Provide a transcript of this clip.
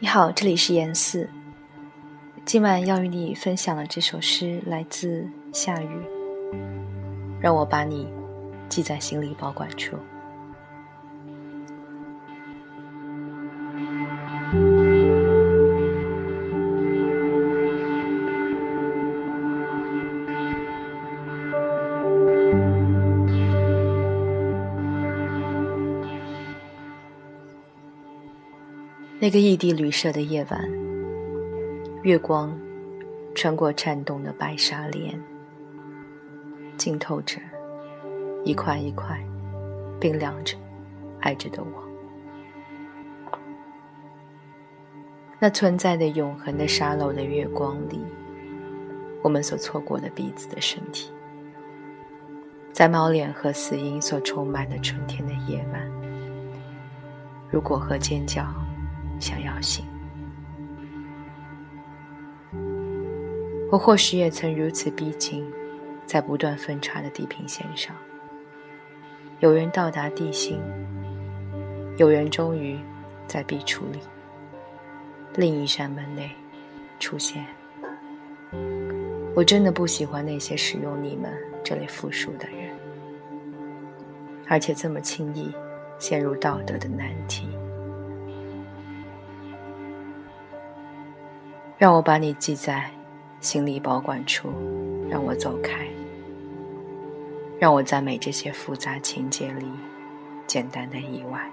你好，这里是严四。今晚要与你分享的这首诗来自夏雨，让我把你记在心里保管处。那个异地旅社的夜晚，月光穿过颤动的白纱帘，浸透着一块一块冰凉着、爱着的我。那存在的永恒的沙漏的月光里，我们所错过的彼此的身体，在猫脸和死因所充满的春天的夜晚，如果和尖叫。想要醒，我或许也曾如此逼近，在不断分叉的地平线上。有人到达地心，有人终于在壁橱里，另一扇门内出现。我真的不喜欢那些使用你们这类复数的人，而且这么轻易陷入道德的难题。让我把你记在行李保管处，让我走开，让我赞美这些复杂情节里简单的意外。